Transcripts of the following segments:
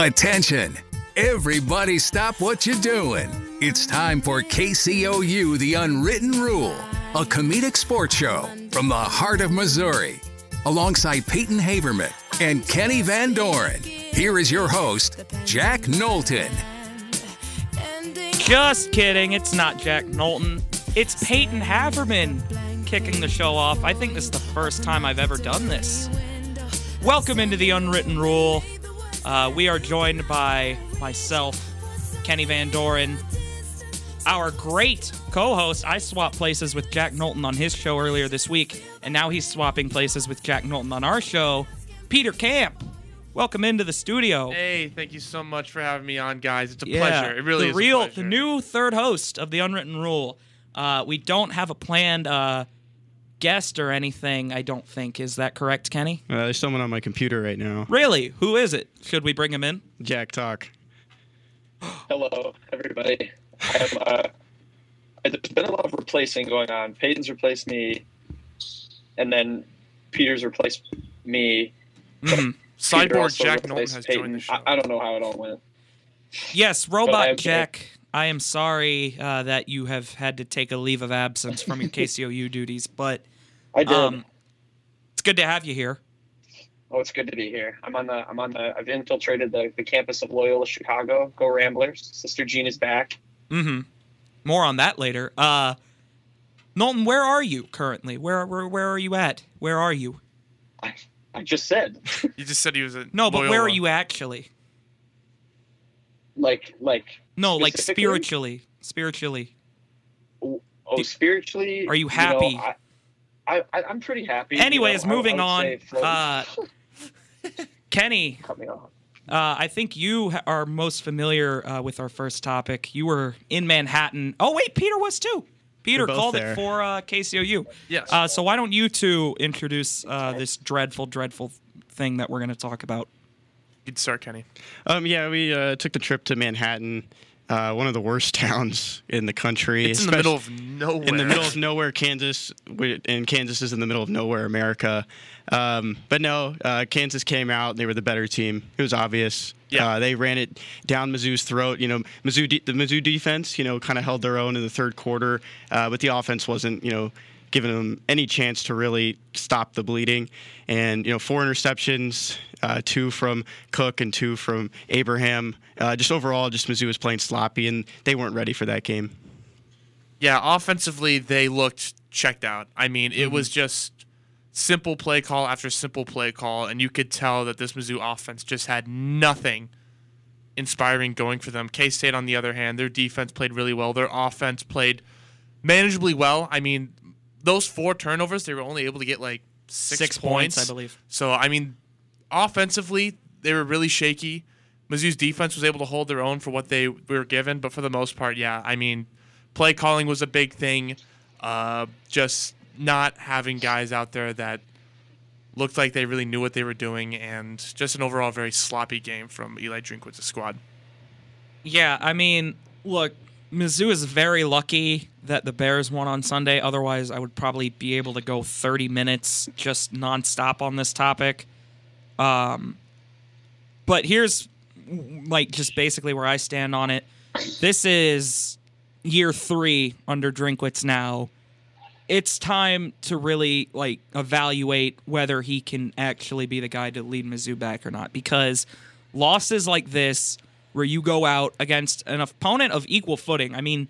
Attention! Everybody stop what you're doing. It's time for KCOU The Unwritten Rule, a comedic sports show from the heart of Missouri. Alongside Peyton Haverman and Kenny Van Doren, here is your host, Jack Knowlton. Just kidding. It's not Jack Knowlton. It's Peyton Haverman kicking the show off. I think this is the first time I've ever done this. Welcome into the Unwritten Rule. Uh, we are joined by myself, Kenny Van Doren, our great co host. I swapped places with Jack Knowlton on his show earlier this week, and now he's swapping places with Jack Knowlton on our show. Peter Camp, welcome into the studio. Hey, thank you so much for having me on, guys. It's a Yeah, pleasure. It really the is. real, the new third host of the Unwritten Rule. Uh, we don't have a planned uh, guest or anything. I don't think. Is that correct, Kenny? Uh, there's someone on my computer right now. Really? Who is it? Should we bring him in? Jack Talk. Hello, everybody. I am, uh, there's been a lot of replacing going on. Peyton's replaced me, and then Peter's replaced me. Mhm. Cyborg Jack Knowlton replaced has Peyton. joined the show. I, I don't know how it all went. Yes, Robot am- Jack. I am sorry uh, that you have had to take a leave of absence from your KCOU duties, but I did. um, it's good to have you here. oh, it's good to be here. I'm on the. I'm on the. I've infiltrated the, the campus of Loyola Chicago. Go Ramblers! Sister Jean is back. Mm hmm More on that later. Uh, Knowlton, where are you currently? Where, where where are you at? Where are you? I, I just said, You just said he was a No, but where are you actually? like, like. No, like spiritually. Spiritually. Oh, Do- spiritually. are you know, happy? I, I, I, I'm pretty happy. you Anyways, know, I- I moving on. Uh, Kenny, cut me uh, I think you are most familiar uh, with our first topic. You were in Manhattan. Oh wait, Peter was too. Peter We're both called it for uh, KCOU. Yes. Uh, so why don't you two introduce uh, this dreadful, dreadful thing that we're going to talk about? You'd start, Kenny. Um, yeah, we uh, took the trip to Manhattan, uh, one of the worst towns in the country. It's in the middle of nowhere. in the middle of nowhere, Kansas, and Kansas is in the middle of nowhere, America. Um, but no, uh, Kansas came out; they were the better team. It was obvious. Yeah. Uh, they ran it down Mizzou's throat. You know, Mizzou, de- the Mizzou defense, you know, kind of held their own in the third quarter, uh, but the offense wasn't, you know, giving them any chance to really stop the bleeding. And you know, four interceptions, uh, two from Cook and two from Abraham. Uh, just overall, just Mizzou was playing sloppy, and they weren't ready for that game. Yeah, offensively they looked checked out. I mean, Mm-hmm. it was just simple play call after simple play call, and you could tell that this Mizzou offense just had nothing inspiring going for them. K State, on the other hand, their defense played really well. Their offense played manageably well. I mean, those four turnovers, they were only able to get like six, Six points, I believe. So, I mean, offensively, they were really shaky. Mizzou's defense was able to hold their own for what they were given, but for the most part, yeah, I mean, play calling was a big thing. Uh, just not having guys out there that looked like they really knew what they were doing, and just an overall very sloppy game from Eli Drinkwitz's squad. Yeah, I mean, look, Mizzou is very lucky that the Bears won on Sunday. Otherwise, I would probably be able to go 30 minutes just nonstop on this topic. Um, but here's like just basically where I stand on it. This is year three under Drinkwitz now. It's time to really like evaluate whether he can actually be the guy to lead Mizzou back or not. Because losses like this, where you go out against an opponent of equal footing. I mean,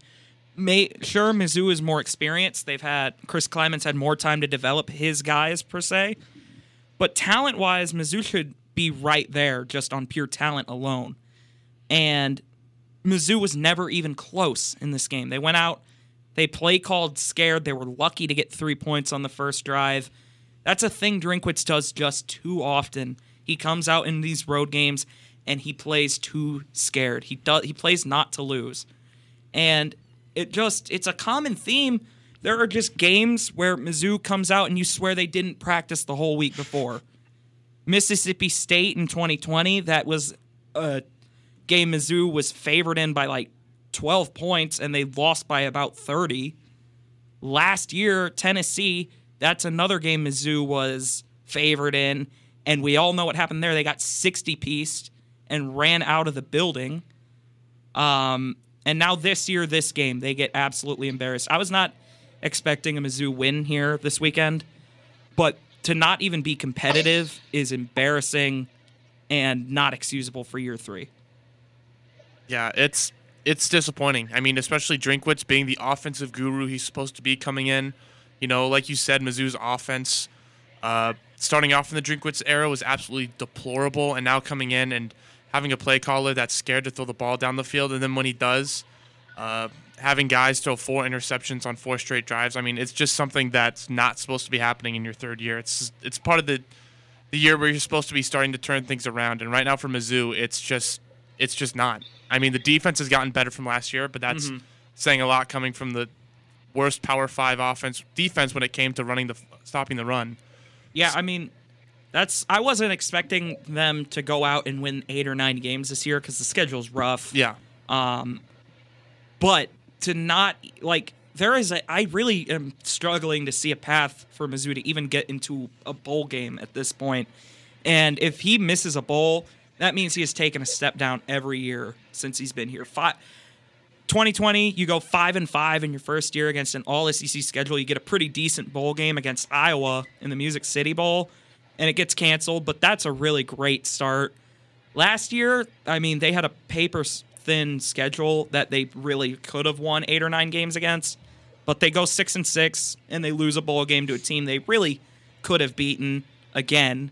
may sure Mizzou is more experienced. They've had Chris Klieman's had more time to develop his guys per se, but talent wise, Mizzou should be right there just on pure talent alone. And Mizzou was never even close in this game. They went out, they play called scared. They were lucky to get three points on the first drive. That's a thing Drinkwitz does just too often. He comes out in these road games and he plays too scared. He does he plays not to lose. And it just it's a common theme. There are just games where Mizzou comes out and you swear they didn't practice the whole week before. Mississippi State in 2020, that was a game Mizzou was favored in by like 12 points and they lost by about 30. Last year, Tennessee, that's another game Mizzou was favored in, and we all know what happened there. They got 60 pieced and ran out of the building. Um, and now this year, this game, they get absolutely embarrassed. I was not expecting a Mizzou win here this weekend, but to not even be competitive is embarrassing and not excusable for year three. Yeah, it's it's disappointing. I mean, especially Drinkwitz being the offensive guru he's supposed to be coming in. You know, like you said, Mizzou's offense uh, starting off in the Drinkwitz era was absolutely deplorable, and now coming in and having a play caller that's scared to throw the ball down the field, and then when he does, uh, having guys throw four interceptions on four straight drives. I mean, it's just something that's not supposed to be happening in your third year. It's it's part of the the year where you're supposed to be starting to turn things around, and right now for Mizzou, it's just it's just not. I mean, the defense has gotten better from last year, but that's mm-hmm. saying a lot coming from the worst Power Five offense defense when it came to running the stopping the run. Yeah, I mean, that's I wasn't expecting them to go out and win eight or nine games this year because the schedule's rough. Yeah. Um, but to not like there is a I really am struggling to see a path for Mizzou to even get into a bowl game at this point. And if he misses a bowl, that means he has taken a step down every year since he's been here. Five, 2020, you go five and five in your first year against an All SEC schedule. You get a pretty decent bowl game against Iowa in the Music City Bowl, and it gets canceled. But that's a really great start. Last year, I mean, they had a paper thin schedule that they really could have won eight or nine games against, but they go six and six and they lose a bowl game to a team they really could have beaten again.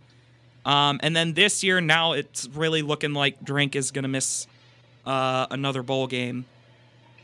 Um, and then this year, now it's really looking like Drink is going to miss uh, another bowl game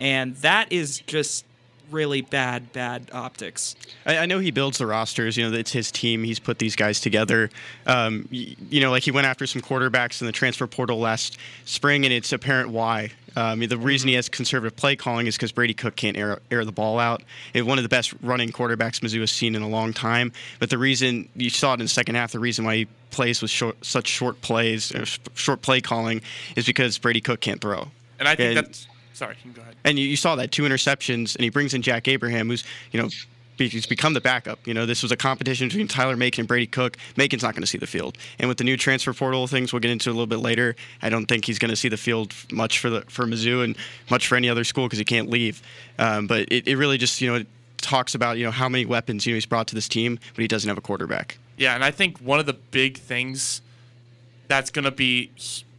and that is just really bad, bad optics. I, I, know he builds the rosters. You know, it's his team. He's put these guys together. Um, you, you, know, like he went after some quarterbacks in the transfer portal last spring, and it's apparent why. Um, the reason he has conservative play calling is because Brady Cook can't air, air the ball out. It's one of the best running quarterbacks Mizzou has seen in a long time. But the reason you saw it in the second half, the reason why he plays with short, such short plays, uh, short play calling, is because Brady Cook can't throw. And I think and, that's Sorry, you can go ahead. And you, you saw that two interceptions, and he brings in Jack Abraham, who's you know he's become the backup. You know, this was a competition between Tyler Macon and Brady Cook. Macon's not going to see the field, and with the new transfer portal things, we'll get into a little bit later. I don't think he's going to see the field much for the for Mizzou and much for any other school because he can't leave. Um, but it, it really just you know talks about you know how many weapons you know he's brought to this team, but he doesn't have a quarterback. Yeah, and I think one of the big things that's going to be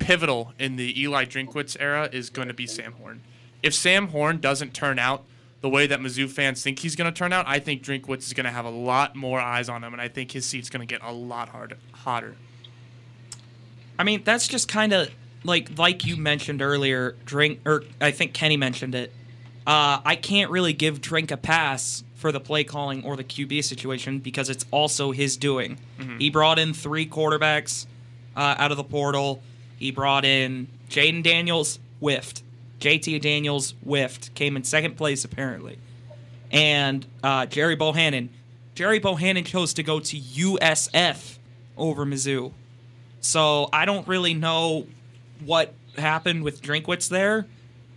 pivotal in the Eli Drinkwitz era is going to be Sam Horn if Sam Horn doesn't turn out the way that Mizzou fans think he's going to turn out, I think Drinkwitz is going to have a lot more eyes on him, and I think his seat's going to get a lot hard, hotter. I mean, that's just kind of like like you mentioned earlier. Drink, or I think Kenny mentioned it. Uh, I can't really give Drink a pass for the play calling or the QB situation because it's also his doing. Mm-hmm. He brought in three quarterbacks uh, out of the portal. He brought in Jayden Daniels, whiffed. JT Daniels whiffed, came in second place apparently. And uh, Gerry Bohanon. Gerry Bohanon chose to go to USF over Mizzou. So I don't really know what happened with Drinkwitz there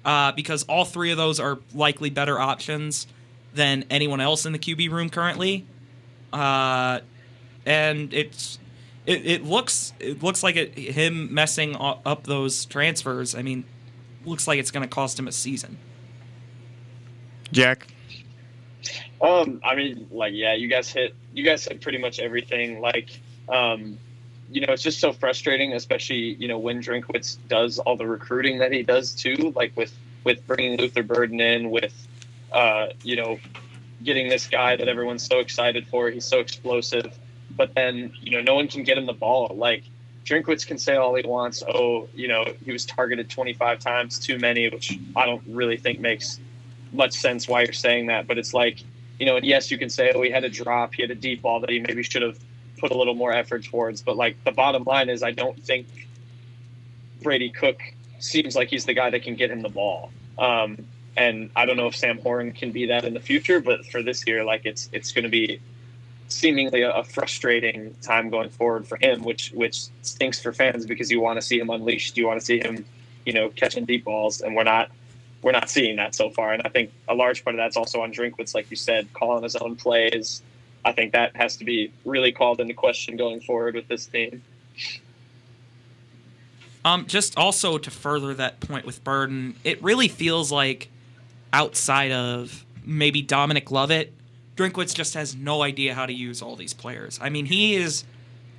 uh, because all three of those are likely better options than anyone else in the QB room currently. Uh, and it's it, it looks it looks like it, him messing up those transfers. I mean, looks like it's going to cost him a season. Jack. Um, I mean, like, yeah, you guys hit, you guys said pretty much everything. Like, um, you know, it's just so frustrating, especially you know when Drinkwitz does all the recruiting that he does too, like with with bringing Luther Burden in, with uh, you know, getting this guy that everyone's so excited for. He's so explosive, but then you know, no one can get him the ball. Like, Drinkwitz can say all he wants. Oh, you know, he was targeted 25 times too many, which I don't really think makes much sense why you're saying that. But it's like, you know, yes, you can say, oh, he had a drop, he had a deep ball that he maybe should have put a little more effort towards. But like the bottom line is, I don't think Brady Cook seems like he's the guy that can get him the ball. Um, and I don't know if Sam Horn can be that in the future, but for this year, like it's it's going to be seemingly a, frustrating time going forward for him, which which stinks for fans because you want to see him unleashed. You want to see him, you know, catching deep balls, and we're not we're not seeing that so far. And I think a large part of that's also on Drinkwitz, like you said, calling his own plays. I think that has to be really called into question going forward with this team. Um, just also to further that point with Burden, it really feels like outside of maybe Dominic Lovett, Drinkwitz just has no idea how to use all these players. I mean, he has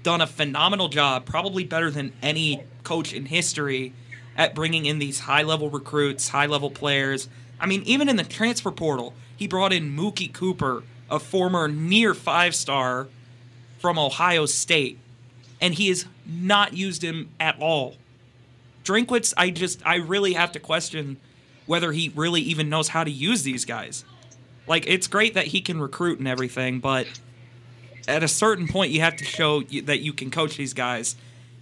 done a phenomenal job, probably better than any coach in history, at bringing in these high level recruits, high level players. I mean, even in the transfer portal, he brought in Mookie Cooper, a former near five star from Ohio State, and he has not used him at all. Drinkwitz, I just, I really have to question whether he really even knows how to use these guys. Like, it's great that he can recruit and everything, but at a certain point, you have to show that you can coach these guys.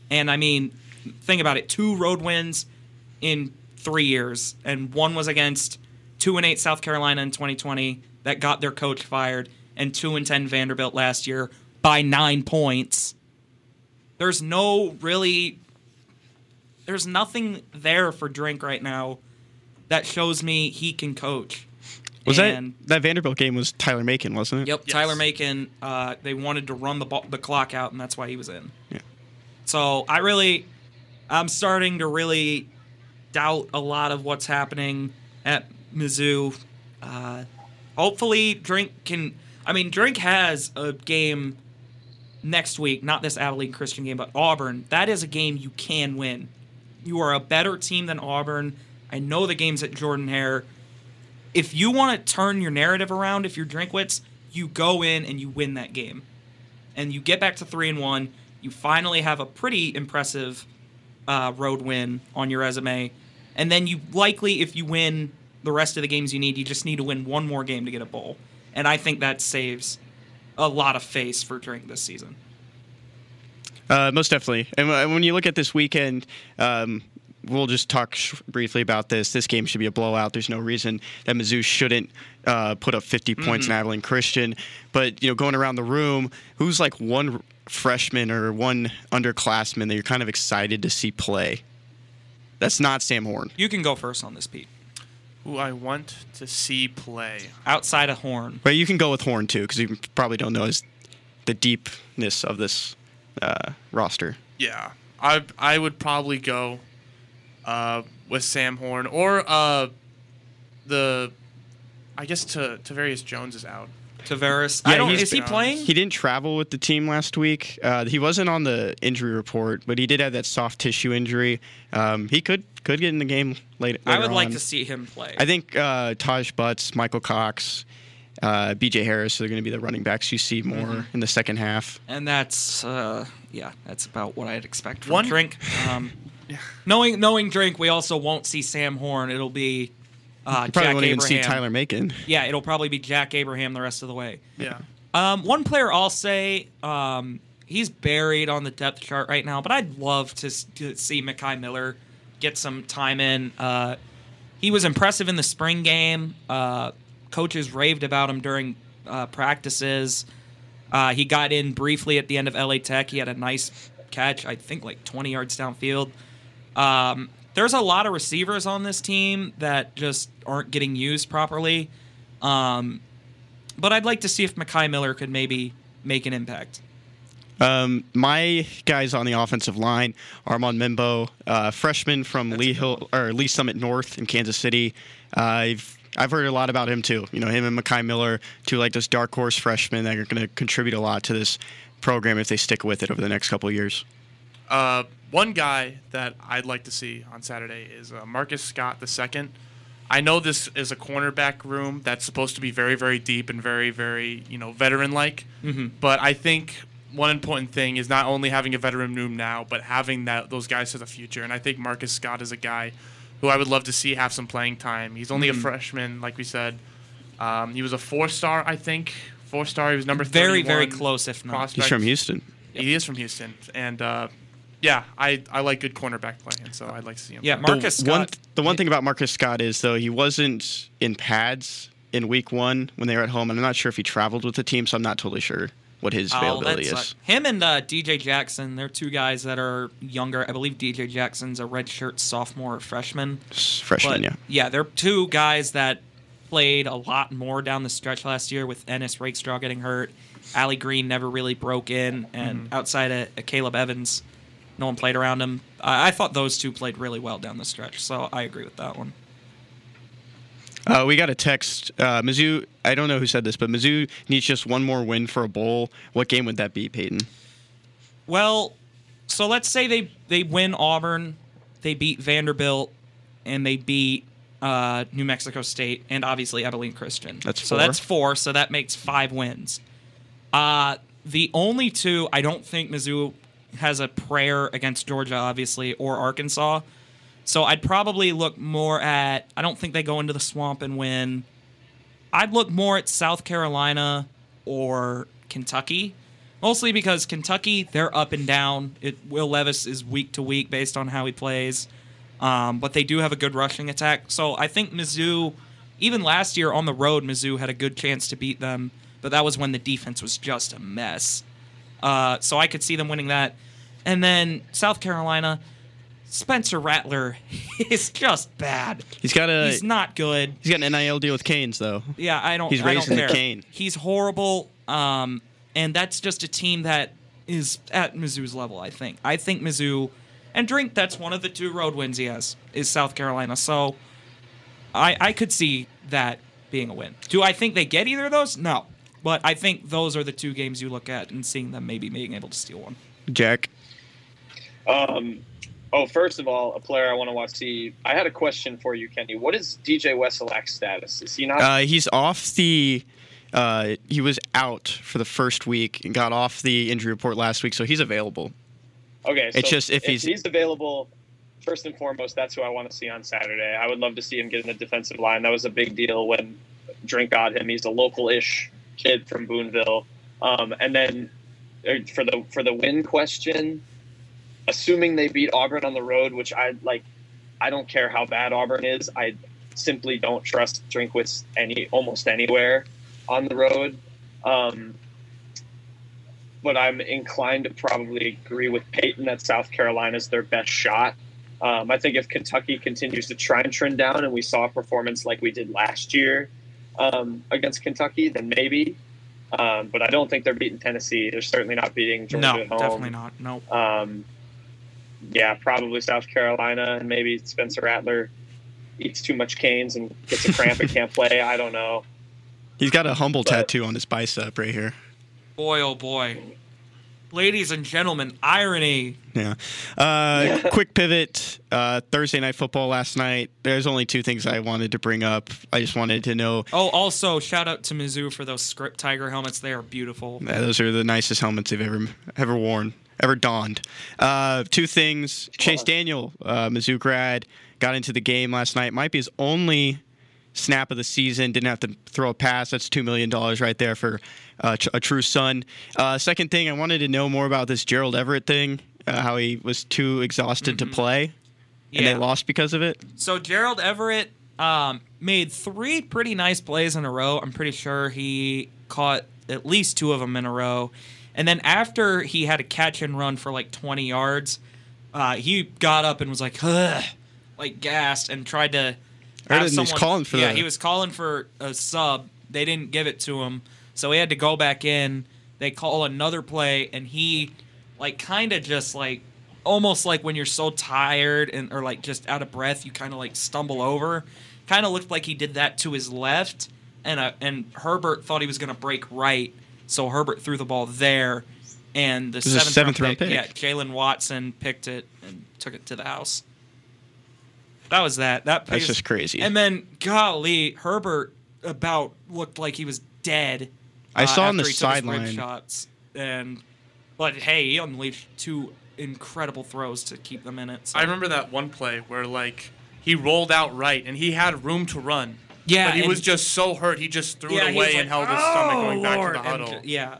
And I mean, think about it: two road wins in three years, and one was against two and eight South Carolina in 2020 that got their coach fired, and two and ten Vanderbilt last year by nine points. There's no really, there's nothing there for Drink right now that shows me he can coach. Was And- that that Vanderbilt game was Tyler Macon, wasn't it? Yep, Yes. Tyler Macon. Uh, they wanted to run the ball, the clock out, and that's why he was in. Yeah. So I really, I'm starting to really doubt a lot of what's happening at Mizzou. Uh, hopefully, Drink can. I mean, Drink has a game next week, not this Abilene Christian game, but Auburn. That is a game you can win. You are a better team than Auburn. I know the game's at Jordan Hare if you want to turn your narrative around, if you're Drinkwitz, you go in and you win that game, and you get back to three and one. You finally have a pretty impressive uh, road win on your resume, and then you likely, if you win the rest of the games you need, you just need to win one more game to get a bowl, and I think that saves a lot of face for Drink this season. Uh, most definitely. And uh, when you look at this weekend, um, we'll just talk sh- briefly about this. This game should be a blowout. There's no reason that Mizzou shouldn't uh, put up 50 points in Abilene Christian. But you know, going around the room, who's like one freshman or one underclassman that you're kind of excited to see play? That's not Sam Horn. You can go first on this, Pete. Who I want to see play. Outside of Horn, But you can go with Horn too, because you probably don't know his, the deepness of this uh, roster. Yeah, I I would probably go uh, with Sam Horn or uh, the I guess to Tavarius Jones is out. Tavares. Yeah, I don't. he's Is he playing? He didn't travel with the team last week. Uh, he wasn't on the injury report, but he did have that soft tissue injury. Um, he could could get in the game late, later. I would like on. to see him play. I think uh, Taj Butts, Michael Cox, uh, B.J. Harris are going to be the running backs you see more Mm-hmm. in the second half. and that's uh, yeah, that's about what I'd expect from One- Drink. Um, Knowing knowing Drink, we also won't see Sam Horn. It'll be uh, You probably Jack won't even Abraham. see Tyler Macon. Yeah, it'll probably be Jack Abraham the rest of the way. Yeah. Um, one player I'll say um, he's buried on the depth chart right now, but I'd love to, to see Mekhi Miller get some time in. Uh, he was impressive in the spring game. Uh, coaches raved about him during uh, practices. Uh, he got in briefly at the end of LA Tech. He had a nice catch, I think like 20 yards downfield. Um, there's a lot of receivers on this team that just aren't getting used properly. Um, but I'd like to see if Mekhi Miller could maybe make an impact. Um, my guys on the offensive line, Armand Membou, uh, freshman from Lee Hill or Lee Summit North in Kansas City. Uh, I've I've heard a lot about him too. You know, him and Mekhi Miller, two like those dark horse freshmen that are going to contribute a lot to this program if they stick with it over the next couple of years. Uh, one guy that I'd like to see on Saturday is uh, Marcus Scott II. I know this is a cornerback room that's supposed to be very, very deep and very, very, you know, veteran-like. But I think one important thing is not only having a veteran room now, but having that those guys for the future. And I think Marcus Scott is a guy who I would love to see have some playing time. He's only a freshman, like we said. Um, he was a four-star, I think. Four-star. He was number Very, very close, if not. prospect. He's from Houston. He is from Houston, and uh, yeah, I, I like good cornerback play, and so I'd like to see him. Yeah. Marcus the one Scott. the one thing about Marcus Scott is though he wasn't in pads in week one when they were at home, and I'm not sure if he traveled with the team, so I'm not totally sure what his Oh, availability is. Him and uh, DJ Jackson, they're two guys that are younger. I believe DJ Jackson's a redshirt sophomore or freshman. Freshman, But yeah. they're two guys that played a lot more down the stretch last year with Ennis Rakestraw getting hurt. Allie Green never really broke in, and outside of, of Caleb Evans, No one played around him. I, I thought those two played really well down the stretch, so I agree with that one. Uh, we got a text. Uh, Mizzou. I don't know who said this, but Mizzou needs just one more win for a bowl. What game would that be, Peyton? Well, so let's say they they win Auburn, they beat Vanderbilt, and they beat uh, New Mexico State, and obviously Abilene Christian. That's four. so that's four. So that makes five wins. Uh, the only two I don't think Mizzou has a prayer against Georgia, obviously, or Arkansas. So I'd probably look more at. I don't think they go into the swamp and win. I'd look more at South Carolina or Kentucky, mostly because Kentucky they're up and down. It Will Levis is week to week based on how he plays, um, but they do have a good rushing attack. So I think Mizzou, even last year on the road, Mizzou had a good chance to beat them, but that was when the defense was just a mess. Uh, so I could see them winning that, and then South Carolina. Spencer Rattler is just bad. He's got a. He's not good. He's got an NIL deal with Canes though. Yeah, I don't. He's I don't raising the care. cane. He's horrible, um, and that's just a team that is at Mizzou's level. I think. I think Mizzou, and drink. That's one of the two road wins he has is South Carolina. So, I I could see that being a win. Do I think they get either of those? No, but I think those are the two games you look at and seeing them maybe being able to steal one. Jack. Um, oh, first of all, a player I want to watch. See, I had a question for you, Kenny. What is DJ Wesolak's status? Is he not? Uh, he's off the. Uh, he was out for the first week and got off the injury report last week, so he's available. okay, it's just if he's- he's available. First and foremost, that's who I want to see on Saturday. I would love to see him get in the defensive line. That was a big deal when Drink got him. He's a local-ish kid from Boonville. Um, and then uh, for the for the win question, assuming they beat Auburn on the road, which I like, I don't care how bad Auburn is. I simply don't trust Drinkwitz any almost anywhere on the road. Um, but I'm inclined to probably agree with Peyton that South Carolina is their best shot. Um, I think if Kentucky continues to try and trend down, and we saw a performance like we did last year um, against Kentucky, then maybe. Um, but I don't think they're beating Tennessee. They're certainly not beating Georgia no, at home. No, definitely not. No. Yeah, probably South Carolina, and maybe Spencer Rattler eats too much canes and gets a cramp and can't play. I don't know. He's got a humble But- tattoo on his bicep right here. Boy, oh boy. Ladies and gentlemen, irony. Yeah. Uh, quick pivot. Uh, Thursday night football last night. There's only two things I wanted to bring up. I just wanted to know Oh, also shout out to Mizzou for those script tiger helmets. They are beautiful. uh, those are the nicest helmets they've ever ever worn, ever donned. Uh, two things. Chase Daniel, uh, Mizzou grad, got into the game last night. Might be his only snap of the season. Didn't have to throw a pass. That's two million dollars right there for uh, a true son. Uh, second thing, I wanted to know more about this Gerald Everett thing. Uh, how he was too exhausted to play, and they lost because of it. So Gerald Everett um, made three pretty nice plays in a row. I'm pretty sure he caught at least two of them in a row. And then after he had a catch and run for like 20 yards, uh, he got up and was like, Ugh, like gassed and tried to. I have him, he's someone- calling for yeah, the- he was calling for a sub. They didn't give it to him, so he had to go back in. They call another play, and he like kind of just like almost like when you're so tired and or like just out of breath, you kind of like stumble over. Kind of looked like he did that to his left, and uh, and Herbert thought he was gonna break right, so Herbert threw the ball there, and the seventh, seventh round round pick, pick. yeah, Jaylen Watson picked it and took it to the house. That was that. That That's just crazy. And then, golly, Herbert about looked like he was dead. I uh, saw on the after he took his rib sideline- shots, and but hey, he unleashed two incredible throws to keep them in it. so- I remember that one play where like he rolled out right and he had room to run. Yeah, but he was just so hurt he just threw yeah, it he was away like, and held his stomach going "Oh, back Lord," to the huddle. ju- yeah,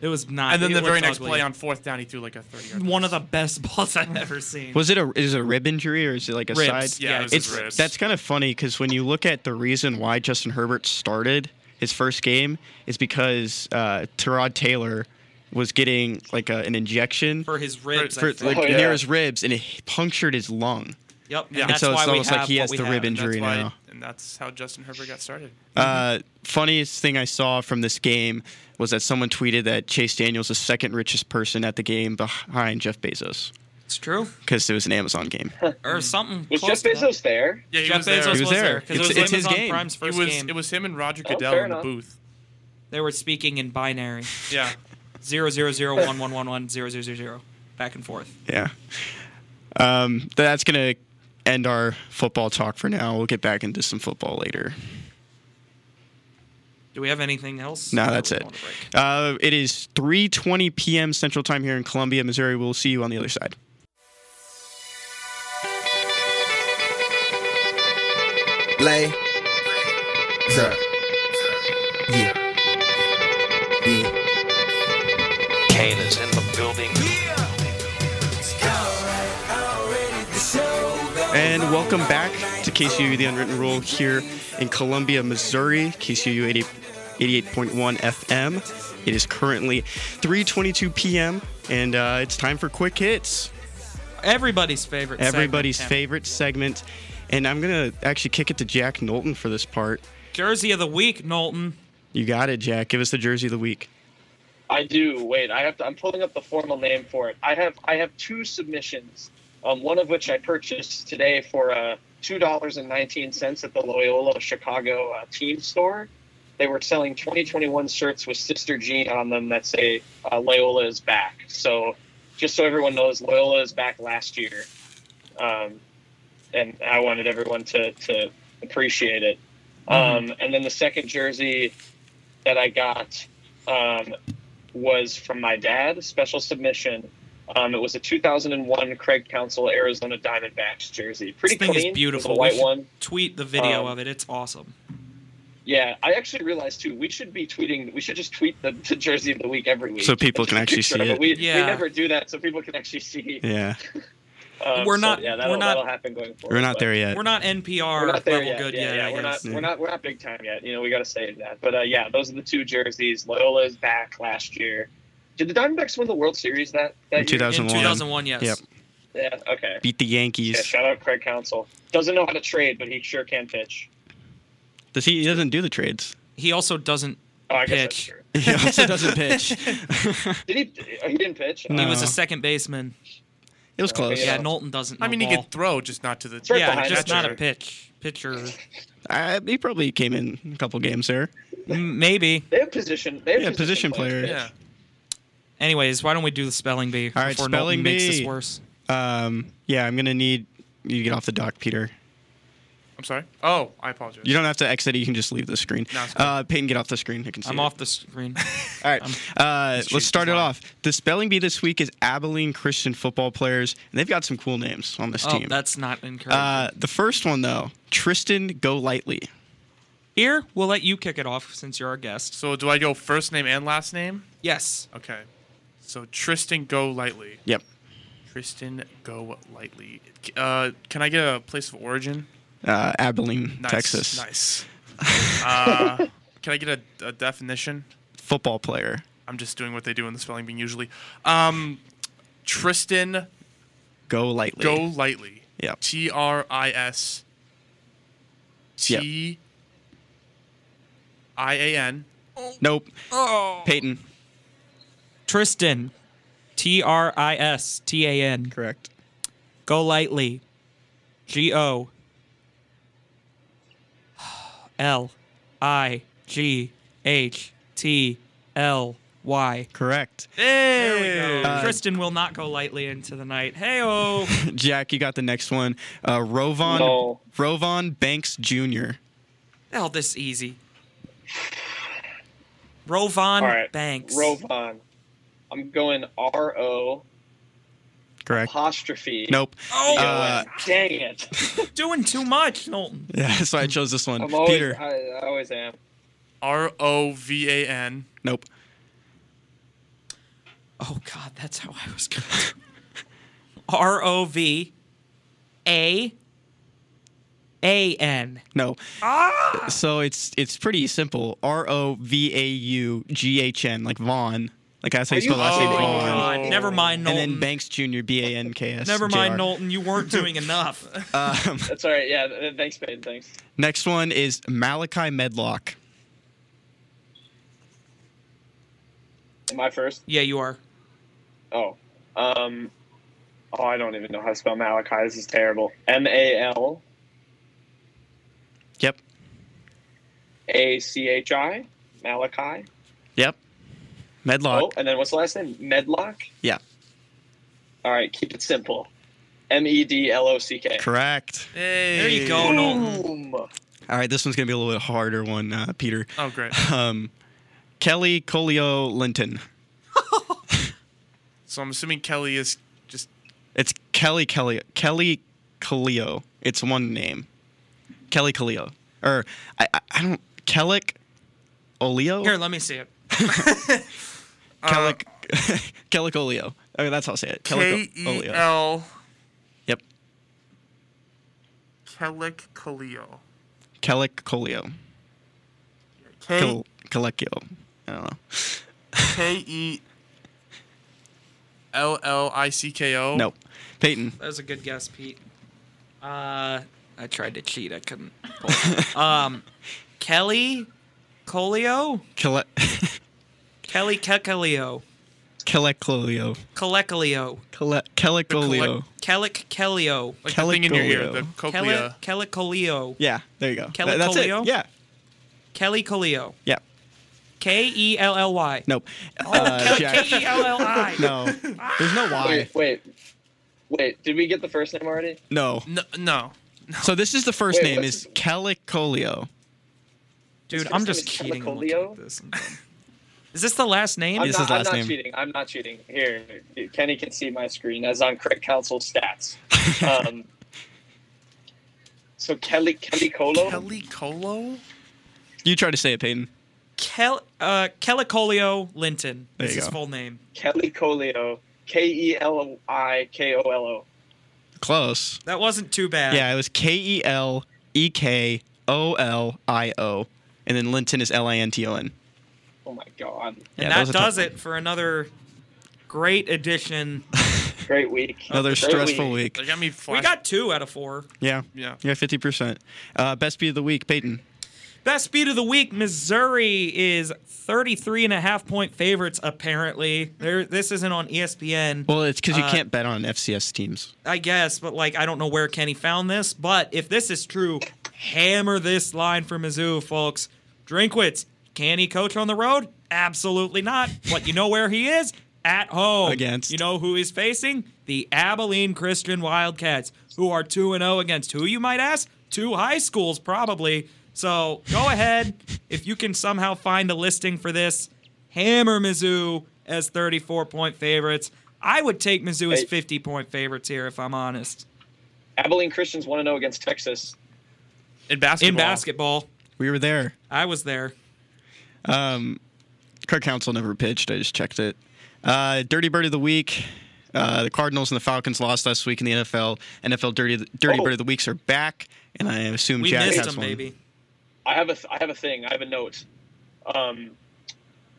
it was not. and then the very next ugly. play on fourth down, he threw like a thirty-yard. one of the best balls I've ever seen. Was it a is it a rib injury or is it like a Ribs. side? Yeah, it was it's his ribs. that's kind of funny because when you look at the reason why Justin Herbert started his first game is because uh, Tyrod Taylor was getting like a, an injection for his ribs. I for, like Oh, yeah. near his ribs and it punctured his lung. Yep, and Yeah. that's so why it's we almost like have he has we the have. rib injury That's why, now. and that's how Justin Herbert got started. Uh, funniest thing I saw from this game was that someone tweeted that Chase Daniel's is the second richest person at the game behind Jeff Bezos. It's true. because it was an Amazon game. Or something. Was Jeff. Bezos there? Yeah, he Jeff was there. Bezos He was, was there there. because it was it's his Amazon game. Prime's It first was game. it was him and Roger Oh, Goodell fair in the enough. booth. They were speaking in binary. Yeah. Zero zero zero one one one one zero zero zero zero. Back and forth. Yeah. Um, that's gonna end our football talk for now. We'll get back into some football later. Do we have anything else? No, that's it. going to break? Uh, it is 3:20 p.m. Central Time here in Columbia, Missouri. We'll see you on the other side. Lay. Sir. Yeah. Yeah. Kane is in the building. And welcome back to KCOU The Unwritten Rule here in Columbia, Missouri. KCOU 80, 88.1 FM. It is currently 3:22 p.m. and uh, it's time for quick hits. Everybody's favorite. Everybody's Tim. favorite segment. And I'm gonna actually kick it to Jack Knowlton for this part. Jersey of the week, Knowlton. You got it, Jack. Give us the jersey of the week. I do. Wait, I have to. I'm pulling up the formal name for it. I have. I have two submissions. Um, one of which I purchased today for uh, two dollars and nineteen cents at the Loyola Chicago uh, team store. They were selling 2021 shirts with Sister Jean on them that say uh, Loyola is back. So, just so everyone knows, Loyola is back last year, um, and I wanted everyone to to appreciate it. Um, and then the second jersey that I got um, was from my dad, special submission. Um, it was a 2001 Craig Counsell Arizona Diamondbacks jersey. Pretty This thing clean. is beautiful. It white one. Tweet the video Um, of it. It's awesome. Yeah, I actually realized too. We should be tweeting. We should just tweet the, the jersey of the week every week, So people can actually see of it. We, Yeah. we never do that, so people can actually see. Yeah, Um, We're so, not- Yeah, we're that'll, not- that'll happen going forward. we're not there yet. We're not NPR We're not there level yet. good yeah, yet. yeah, I we're guess. not. We're not. We're not big time yet. You know, we got to save that. But uh, yeah, those are the two jerseys. Loyola is back last year. Did the Diamondbacks win the World Series that that In year? 2000. In 2001. 2001, yes. Yep. Yeah. Okay. Beat the Yankees. Yeah, Yankees. shout out Craig Counsell. Doesn't know how to trade, but he sure can pitch. Does he? He doesn't do the trades. He also doesn't. Oh, I guess Pitch. that's true. He also doesn't pitch. Did he? oh, He didn't pitch. He was a second baseman. It was close. Yeah, Yeah. Knowlton doesn't. Know I mean, he ball. could throw, just not to the. Right Yeah, just catcher. not a pitch pitcher. Uh, he probably came in a couple games there. Maybe. They have position. They have Yeah, position player. players. Yeah. Anyways, why don't we do the spelling bee All right, before spelling Knowlton makes this worse? Um, yeah, I'm gonna need you to get off the dock, Peter. I'm sorry. Oh, I apologize. You don't have to exit. it, You can just leave the screen. No, it's fine. uh, Peyton, get off the screen. I can see. I'm it. off the screen. All right. Uh, let's start it off. The spelling bee this week is Abilene Christian football players, and they've got some cool names on this oh, team. that's not encouraging. Uh, the first one though, Tristan Go Lightly. Here, we'll let you kick it off since you're our guest. So do I go first name and last name? Yes. Okay. So Tristan Go Lightly. Yep. Tristan Go Lightly. Uh, can I get a place of origin? Uh, Abilene, Nice. Texas. Nice. uh, can I get a, a definition? Football player. I'm just doing what they do in the spelling bee usually. Um, Tristan Go Lightly. Go Lightly. Yep. T R I S T I A N. Nope. Oh. Peyton. Tristan. T R I S T A N. Correct. Go lightly. G O. L I G H T L Y. Correct. There we go. Uh, Tristan will not go lightly into the night. Hey oh. Jack, you got the next one. Uh, Rovaughn. No. Rovaughn Banks Jr. Hell, this easy. Rovaughn All right. Banks. Rovaughn. I'm going R O Correct. apostrophe. Nope. Oh, Uh, Dang it. doing too much, Knowlton. Yeah, so I chose this one. I'm always. Peter. I, I always am. R O V A N. Nope. Oh God, that's how I was going. to R O V A A N. No. Ah! So it's it's pretty simple. R O V A U G H N, like Vaughn. Like that's how you Are spell last name kidding me? Vaughn. God, never mind, And then Banks Jr. B A N K S. Never mind, Jr. Knowlton. You weren't doing enough. Um, That's all right. Yeah. Thanks, Peyton. Thanks. next one is Malachi Medlock. Am I first? yeah, you are. Oh. Um. Oh, I don't even know how to spell Malachi. This is terrible. M A L Yep. A C H I. Malachi. Yep. Medlock. Oh, and then what's the last name? Medlock. Yeah. All right, keep it simple. M E D L O C K. Correct. Hey. There you go, Nolan. All right, this one's gonna be a little bit harder one, uh, Peter. Oh, great. Um, Kelly Colio Linton. So I'm assuming Kelly is just It's Kelly Kelly Kelly Colio. It's one name. Kelly Colio. Or I I, I don't Kellic Olio. Here, let me see it. Kellic Kellic Olio. I mean, that's how I say it. K Kellic E Olio. L. Yep. Kellic Colio. Kellic Colio. K Col- Colecchio. I don't know. K E L L I C K O. Nope. Peyton. That was a good guess, Pete. Uh, I tried to cheat. I couldn't. pull it. um, Kelly Colio? Kele- Kelly Kekalio. Keleclio. Colecalio. Kele- Kelicolio. Kellic Kellio. Like the thing in your ear, Kellicolio. the cochlea. Kelly Yeah, there you go. Kelly That's it. Yeah. Kelly Colio. Yeah. K E L L Y. Nope. Oh, Uh, K Jack- E L L I. No. There's no Y. Wait, wait, wait. Did we get the first name already? No. No, no. So this is the first Wait, name what's- is Kellicolio. Dude, I'm just name is Is this the last name? I'm This not, is I'm not name. cheating. I'm not cheating. Here, Kenny can see my screen as on Craig Counsell stats. Um, so Kelly Kelly Colo. Kelly Colo. You try to say it, Peyton. Kel uh Kellicolio Linton. There Is you his go. full name. Kelly Colio. K E L I K O L O. Close. That wasn't too bad. Yeah, it was K E L E K O L I O. And then Linton is L I N T O N. Oh my god. And Yeah, that that was a tough does it for another great edition. Great week. Another Great stressful week. They got me. we got two out of four. Yeah. Yeah. Yeah, 50%. Uh, best beat of the week, Peyton. Best beat of the week, Missouri is 33 and a half point favorites, apparently. There, this isn't on ESPN. Well, it's because you Uh, can't bet on FCS teams. I guess, but like I don't know where Kenny found this. But if this is true, hammer this line for Mizzou, folks. Drinkwitz, can he coach on the road? Absolutely not. But you know where he is? At home. Against? You know who he's facing? The Abilene Christian Wildcats, who are 2 0 against who, you might ask? Two high schools, probably. So go ahead. If you can somehow find a listing for this, hammer Mizzou as 34 point favorites. I would take Mizzou as 50 point favorites here, if I'm honest. Abilene Christians want to know against Texas. in basketball. In basketball, We were there. I was there. Um, Kirk Counsell never pitched. I just checked it. Uh, Dirty Bird of the Week. Uh, the Cardinals and the Falcons lost last week in the NFL. NFL Dirty Dirty Oh. Bird of the Weeks are back, and I assume We Jack missed has them, one. baby. I have a th- I have a thing. I have a note. Um,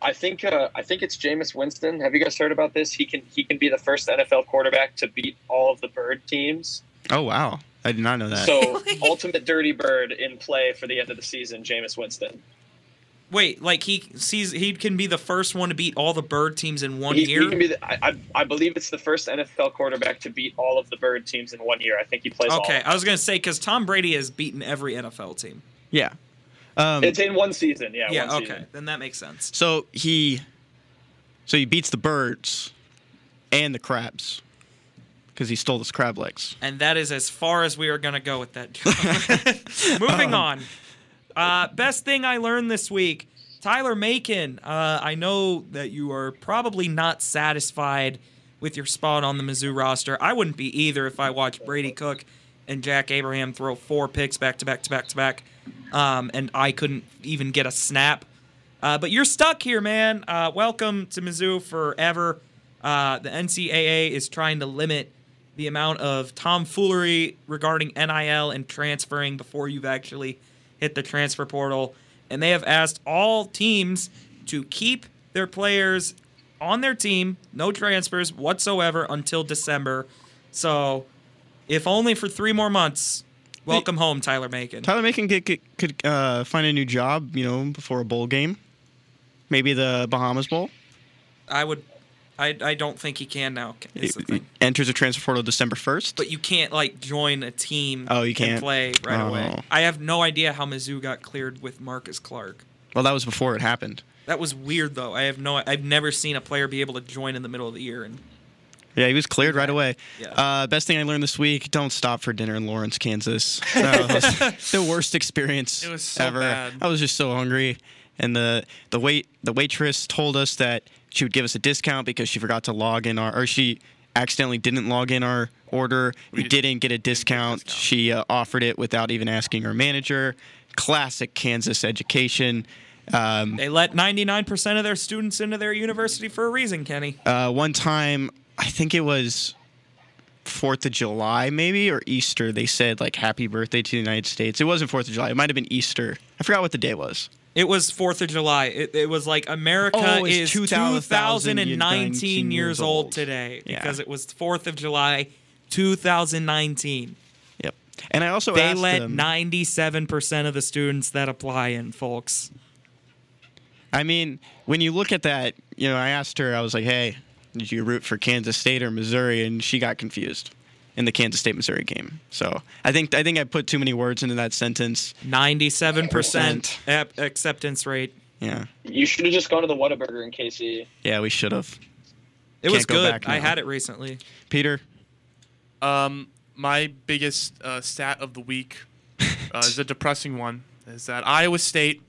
I think uh, I think it's Jameis Winston. Have you guys heard about this? He can he can be the first NFL quarterback to beat all of the bird teams. Oh wow, I did not know that. So ultimate dirty bird in play for the end of the season. Jameis Winston. Wait, like he sees he can be the first one to beat all the bird teams in one He, year. he can be. The, I, I I believe it's the first NFL quarterback to beat all of the bird teams in one year. I think he plays. okay, of I was gonna say because Tom Brady has beaten every NFL team. yeah. Um. It's in one season. Yeah. yeah, one okay, Season. then that makes sense. so he, so he beats the birds, and the crabs, because he stole his crab legs. And that is as far as we are gonna go with that. Moving on. Uh, best thing I learned this week. Tyler Macon, uh, I know that you are probably not satisfied with your spot on the Mizzou roster. I wouldn't be either if I watched Brady Cook and Jack Abraham throw four picks back to back to back to back, um, and I couldn't even get a snap. Uh, but you're stuck here, man. Uh, welcome to Mizzou forever. Uh, the NCAA is trying to limit the amount of tomfoolery regarding NIL and transferring before you've actually hit the transfer portal. And they have asked all teams to keep their players on their team, no transfers whatsoever until December. So, if only for three more months, welcome home, Tyler Macon. Tyler Macon could, could, could uh, find a new job, you know, before a bowl game. Maybe the Bahamas Bowl. I would, I, I don't think he can now. Is the thing. Enters a transfer portal December 1st. But you can't like join a team. Oh, you can't? play right away. Oh. I have no idea how Mizzou got cleared with Marcus Clark. well, that was before it happened. That was weird though. I have no. I've never seen a player be able to join in the middle of the year. And Yeah, he was cleared right away. Yeah. Uh, best thing I learned this week: don't stop for dinner in Lawrence, Kansas. That was the worst experience It was so ever. bad. I was just so hungry, and the the wait the waitress told us that she would give us a discount because she forgot to log in our or she accidentally didn't log in our order. We, didn't get a discount. discount. She uh, offered it without even asking her manager. Classic Kansas education. Um, they let 99% of their students into their university for a reason, Kenny. uh, one time, I think it was Fourth of July, maybe or Easter. They said like "Happy Birthday to the United States." It wasn't Fourth of July. It might have been Easter. I forgot what the day was. It was Fourth of July. It, it was like America Oh, is 2019 2019 years old today Yeah. because it was Fourth of July, 2019. Yep. And I also They let them. 97% of the students that apply in, folks. I mean, when you look at that, you know, I asked her. I was like, "Hey, did you root for Kansas State or Missouri?" And she got confused in the Kansas State Missouri game. So I think I think I put too many words into that sentence. 97% acceptance rate. Yeah. You should have just gone to the Whataburger in KC. Yeah, we should have. It Can't was go good. back I had it recently. Peter. Um, my biggest uh, stat of the week uh, is a depressing one. Is that Iowa State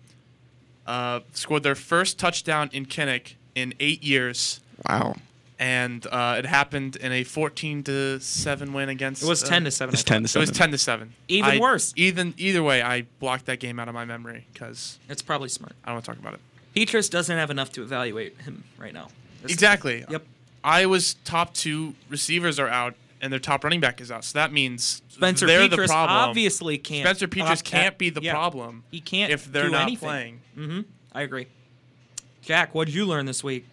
uh, scored their first touchdown in Kinnick in eight years, Wow. And uh, it happened in a 14 to seven win against. It was uh, 10 to 7. It's I thought. ten to seven. It was 10 to seven. Even I- worse. Even either way, I blocked that game out of my memory because It's probably smart. I don't want to talk about it. Petras doesn't have enough to evaluate him right now. This- Exactly. Yep. I was top two receivers are out, and their top running back is out. So that means Spencer they're Petras the problem. obviously can't. Spencer Petras uh, can't be the yeah. problem He can't if they're do not anything. playing. Mm-hmm. I agree. Jack, what did you learn this week?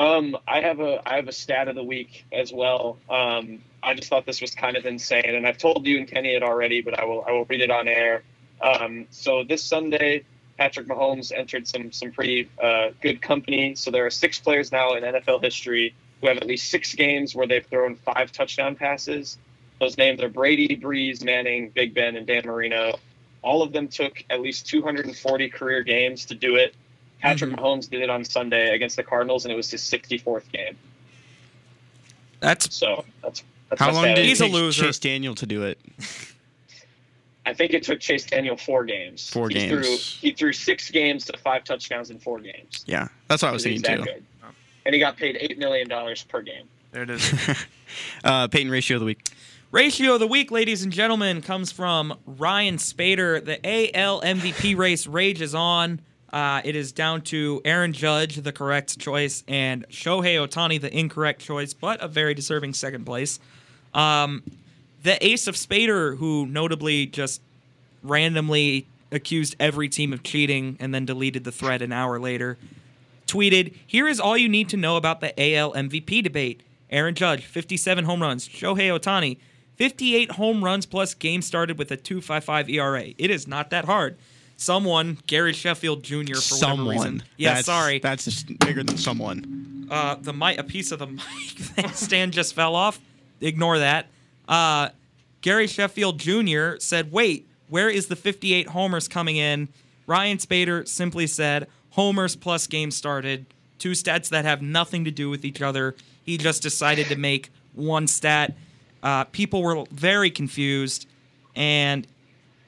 Um, I have a I have a stat of the week as well. Um, I just thought this was kind of insane, and I've told you and Kenny it already, but I will I will read it on air. Um, so this Sunday, Patrick Mahomes entered some some pretty uh, good company. So there are six players now in NFL history who have at least six games where they've thrown five touchdown passes. Those names are Brady, Brees, Manning, Big Ben, and Dan Marino. All of them took at least 240 career games to do it. Patrick Mahomes did it on Sunday against the Cardinals, and it was his 64th game. That's So that's, that's How long did it He's a loser. Chase Daniel to do it? I think it took Chase Daniel four games. Four he games. Threw, he threw six games to five touchdowns in four games. Yeah, that's what I was He's thinking too. good. And he got paid eight million dollars per game. There it is. Uh, Peyton ratio of the week. ratio of the week, ladies and gentlemen, comes from Ryan Spaeder. The AL MVP race rages on. Uh, it is down to Aaron Judge, the correct choice, and Shohei Ohtani, the incorrect choice, but a very deserving second place. Um, the ace of Spaeder, who notably just randomly accused every team of cheating and then deleted the thread an hour later, tweeted, Here is all you need to know about the AL MVP debate. Aaron Judge, 57 home runs. Shohei Ohtani, 58 home runs plus games started with a 2.55 ERA. It is not that hard. Someone, Gary Sheffield Jr. for whatever someone. reason. Yeah, That's- sorry. That's just bigger than someone. Uh, the mic, a piece of the mic stand just fell off. Ignore that. Uh, Gary Sheffield Jr. said, "Wait, where is the 58 homers coming in?" Ryan Spaeder simply said, "Homers plus games started." Two stats that have nothing to do with each other. He just decided to make one stat. Uh, people were very confused, and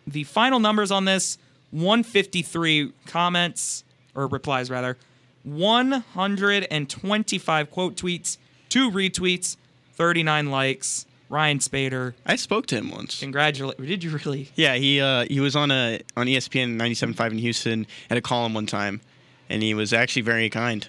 the final numbers on this 153 comments or replies rather 125 quote tweets two retweets 39 likes ryan spaeder I spoke to him once. congratulate did you really Yeah, he uh, he was on a on ESPN 97.5 in Houston at a column one time, and he was actually very kind.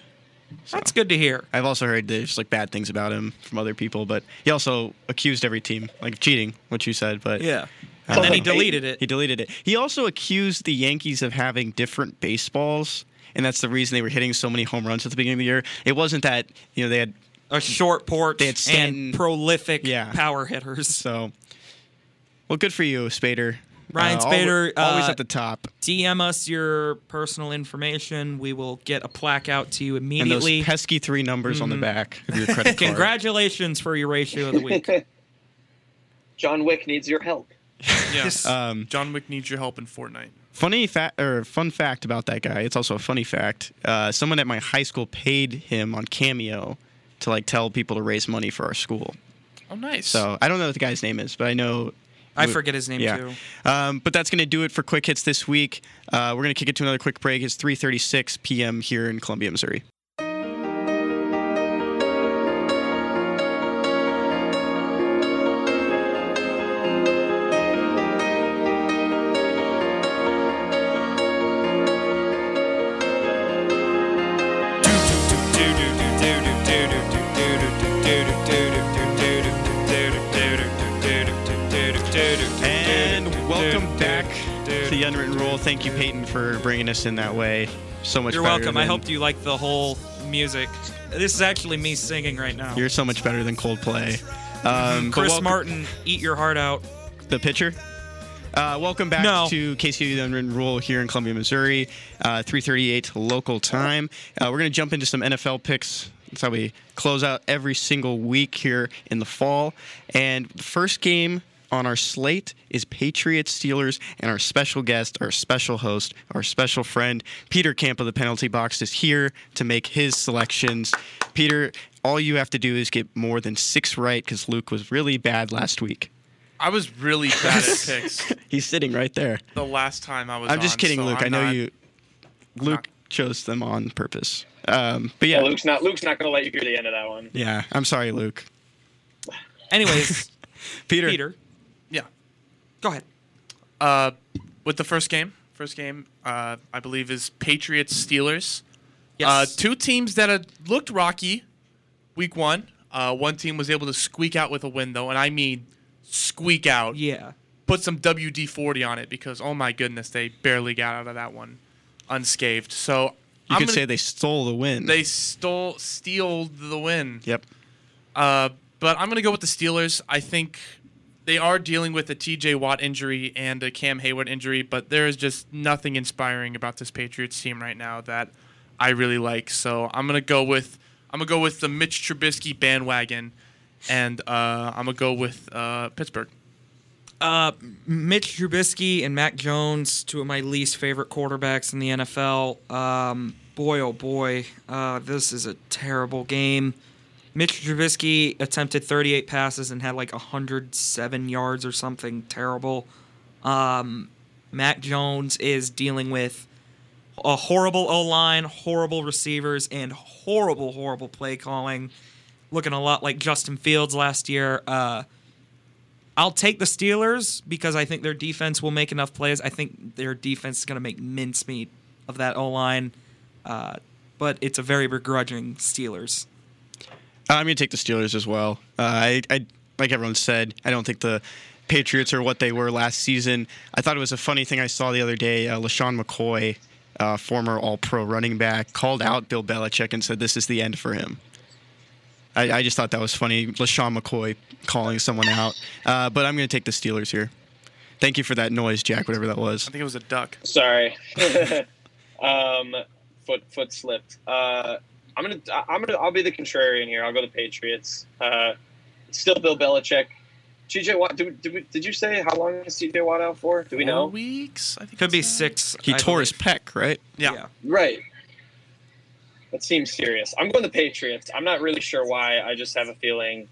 So, that's good to hear I've also heard there's like bad things about him from other people, but he also accused every team like of cheating, which you said. But yeah and then he Okay. deleted it he deleted it. He also accused the Yankees of having different baseballs, and that's the reason they were hitting so many home runs at the beginning of the year. It wasn't that you know they had a short porch They had Stanton- and prolific Yeah. power hitters so. Well, good for you, Spaeder. Ryan Uh, al- Spaeder, always uh, at the top. DM us your personal information. We will get a plaque out to you And immediately. those pesky three numbers on the Mhm. back of your credit card. Congratulations for your ratio of the week. John Wick needs your help. Yes. Um, John Wick needs your help in Fortnite. Funny fact or fun fact about that guy. It's also a funny fact. Uh, someone at my high school paid him on Cameo to like tell people to raise money for our school. Oh, nice. So I don't know what the guy's name is, but I know. I forget his name yeah. too. Um, but that's going to do it for quick hits this week. Uh, we're going to kick it to another quick break. It's 3:36 p.m. here in Columbia, Missouri. The Unwritten Rule. Thank you, Peyton, for bringing us in that way. So much. You're welcome. I than- hope you like the whole music. This is actually me singing right now. You're so much better than Coldplay. Um, Chris welcome- Martin, eat your heart out. the pitcher. Uh, welcome back No. to KCOU The Unwritten Rule here in Columbia, Missouri. Uh, 3:38 local time. Uh, we're gonna jump into some NFL picks. That's how we close out every single week here in the fall. And the first game on our slate is Patriots Steelers, and our special guest, our special host, our special friend, Peter Camp of the Penalty Box, is here to make his selections. Peter, all you have to do is get more than six right because Luke was really bad last week. I was really bad at picks He's sitting right there. the last time I was I'm just on, kidding, so Luke. I'm i know not- you. Luke chose them on purpose. Um, but Yeah. yeah, Luke's not. Luke's not going to let you hear the end of that one. yeah. I'm sorry, Luke. Anyways, Peter. Peter, Yeah. Go ahead. Uh, with the first game, first game, uh, I believe is Patriots Steelers. Yes. Uh, two teams that had looked rocky week one. Uh, one team was able to squeak out with a win, though, and I mean squeak out. yeah. Put some WD 40 on it because, oh my goodness, they barely got out of that one unscathed. So You I'm could gonna- say they stole the win. they stole, steal the win. Yep. Uh, but I'm going to go with the Steelers. I think they are dealing with a TJ Watt injury and a Cam Heyward injury, but there is just nothing inspiring about this Patriots team right now that I really like. So I'm to go with I'm to go with the Mitch Trubisky bandwagon and uh, I'm to go with uh, Pittsburgh. Uh, Mitch Trubisky and Mac Jones, two of my least favorite quarterbacks in the NFL. Um, boy, oh boy, uh, this is a terrible game. Mitch Trubisky attempted 38 passes and had like 107 yards or something terrible. Um, Mac Jones is dealing with a horrible O line, horrible receivers, and horrible, horrible play calling. Looking a lot like Justin Fields last year. Uh, I'll take the Steelers because I think their defense will make enough plays. I think their defense is going to make mincemeat of that O line. Uh, but it's a very begrudging Steelers. I'm going to take the Steelers as well. Uh, I, I, like everyone said, I don't think the Patriots are what they were last season. I thought it was a funny thing I saw the other day. Uh, LeSean McCoy, uh, former All-Pro running back, called out Bill Belichick and said this is the end for him. I, I just thought that was funny. LeSean McCoy calling someone out. Uh, but I'm going to take the Steelers here. Thank you for that noise, Jack, whatever that was. I think it was a duck. Sorry. um, foot foot slipped. Uh, I'm gonna I'm gonna I'll be the contrarian here. I'll go the Patriots. Uh, still Bill Belichick. TJ Watt. Did, did, we, did you say how long is TJ Watt out for? Do we Four know? weeks? I think Could be it's, uh, six. He I tore his pec, right? Yeah. Right. That seems serious. I'm going the Patriots. I'm not really sure why. I just have a feeling.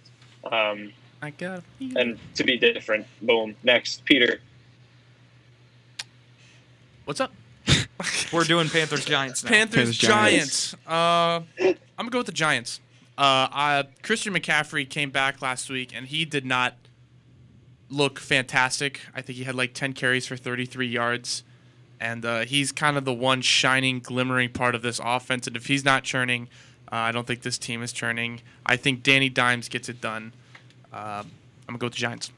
Um, I got and to be different. Boom. Next, Peter. What's up? We're doing Panthers Giants now. Panthers, Panthers, Giants. Uh, I'm gonna go with the Giants. Uh, I, Christian McCaffrey came back last week and he did not look fantastic. I think he had like 10 carries for 33 yards, and uh, he's kind of the one shining, glimmering part of this offense. And if he's not churning, uh, I don't think this team is churning. I think Danny Dimes gets it done. Uh, I'm gonna go with the Giants.